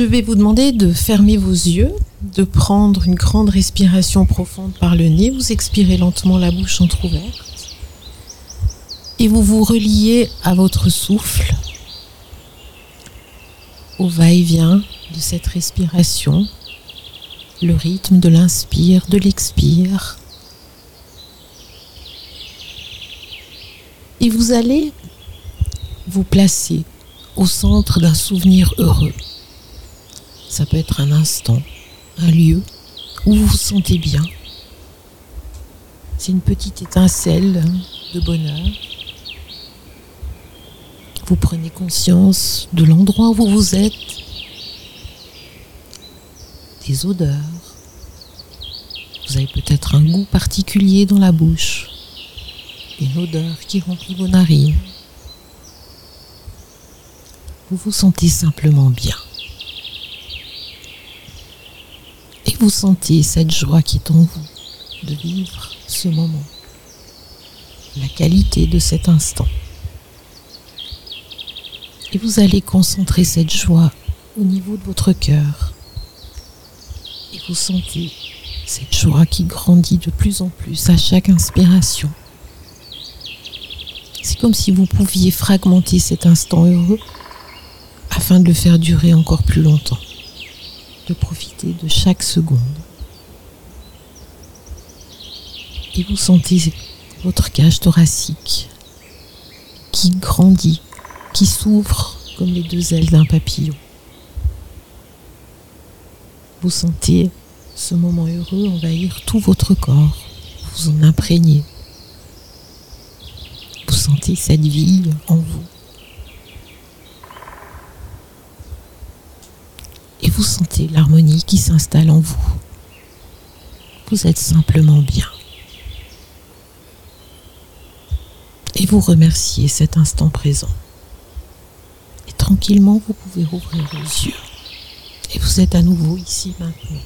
Je vais vous demander de fermer vos yeux, de prendre une grande respiration profonde par le nez. Vous expirez lentement la bouche entr'ouverte. Et vous vous reliez à votre souffle, au va-et-vient de cette respiration, le rythme de l'inspire, de l'expire. Et vous allez vous placer au centre d'un souvenir heureux. Ça peut être un instant, un lieu où vous vous sentez bien. C'est une petite étincelle de bonheur. Vous prenez conscience de l'endroit où vous êtes, des odeurs. Vous avez peut-être un goût particulier dans la bouche, une odeur qui remplit vos narines. Vous vous sentez simplement bien. Et vous sentez cette joie qui est en vous de vivre ce moment, la qualité de cet instant. Et vous allez concentrer cette joie au niveau de votre cœur. Et vous sentez cette joie qui grandit de plus en plus à chaque inspiration. C'est comme si vous pouviez fragmenter cet instant heureux afin de le faire durer encore plus longtemps, de profiter de chaque seconde. Et vous sentez votre cage thoracique qui grandit qui s'ouvre comme les deux ailes d'un papillon. Vous sentez ce moment heureux envahir tout votre corps, vous en imprégnez. Vous sentez cette vie en vous. Et vous sentez l'harmonie qui s'installe en vous. Vous êtes simplement bien. Et vous remerciez cet instant présent tranquillement, vous pouvez rouvrir vos yeux. Et vous êtes à nouveau ici maintenant.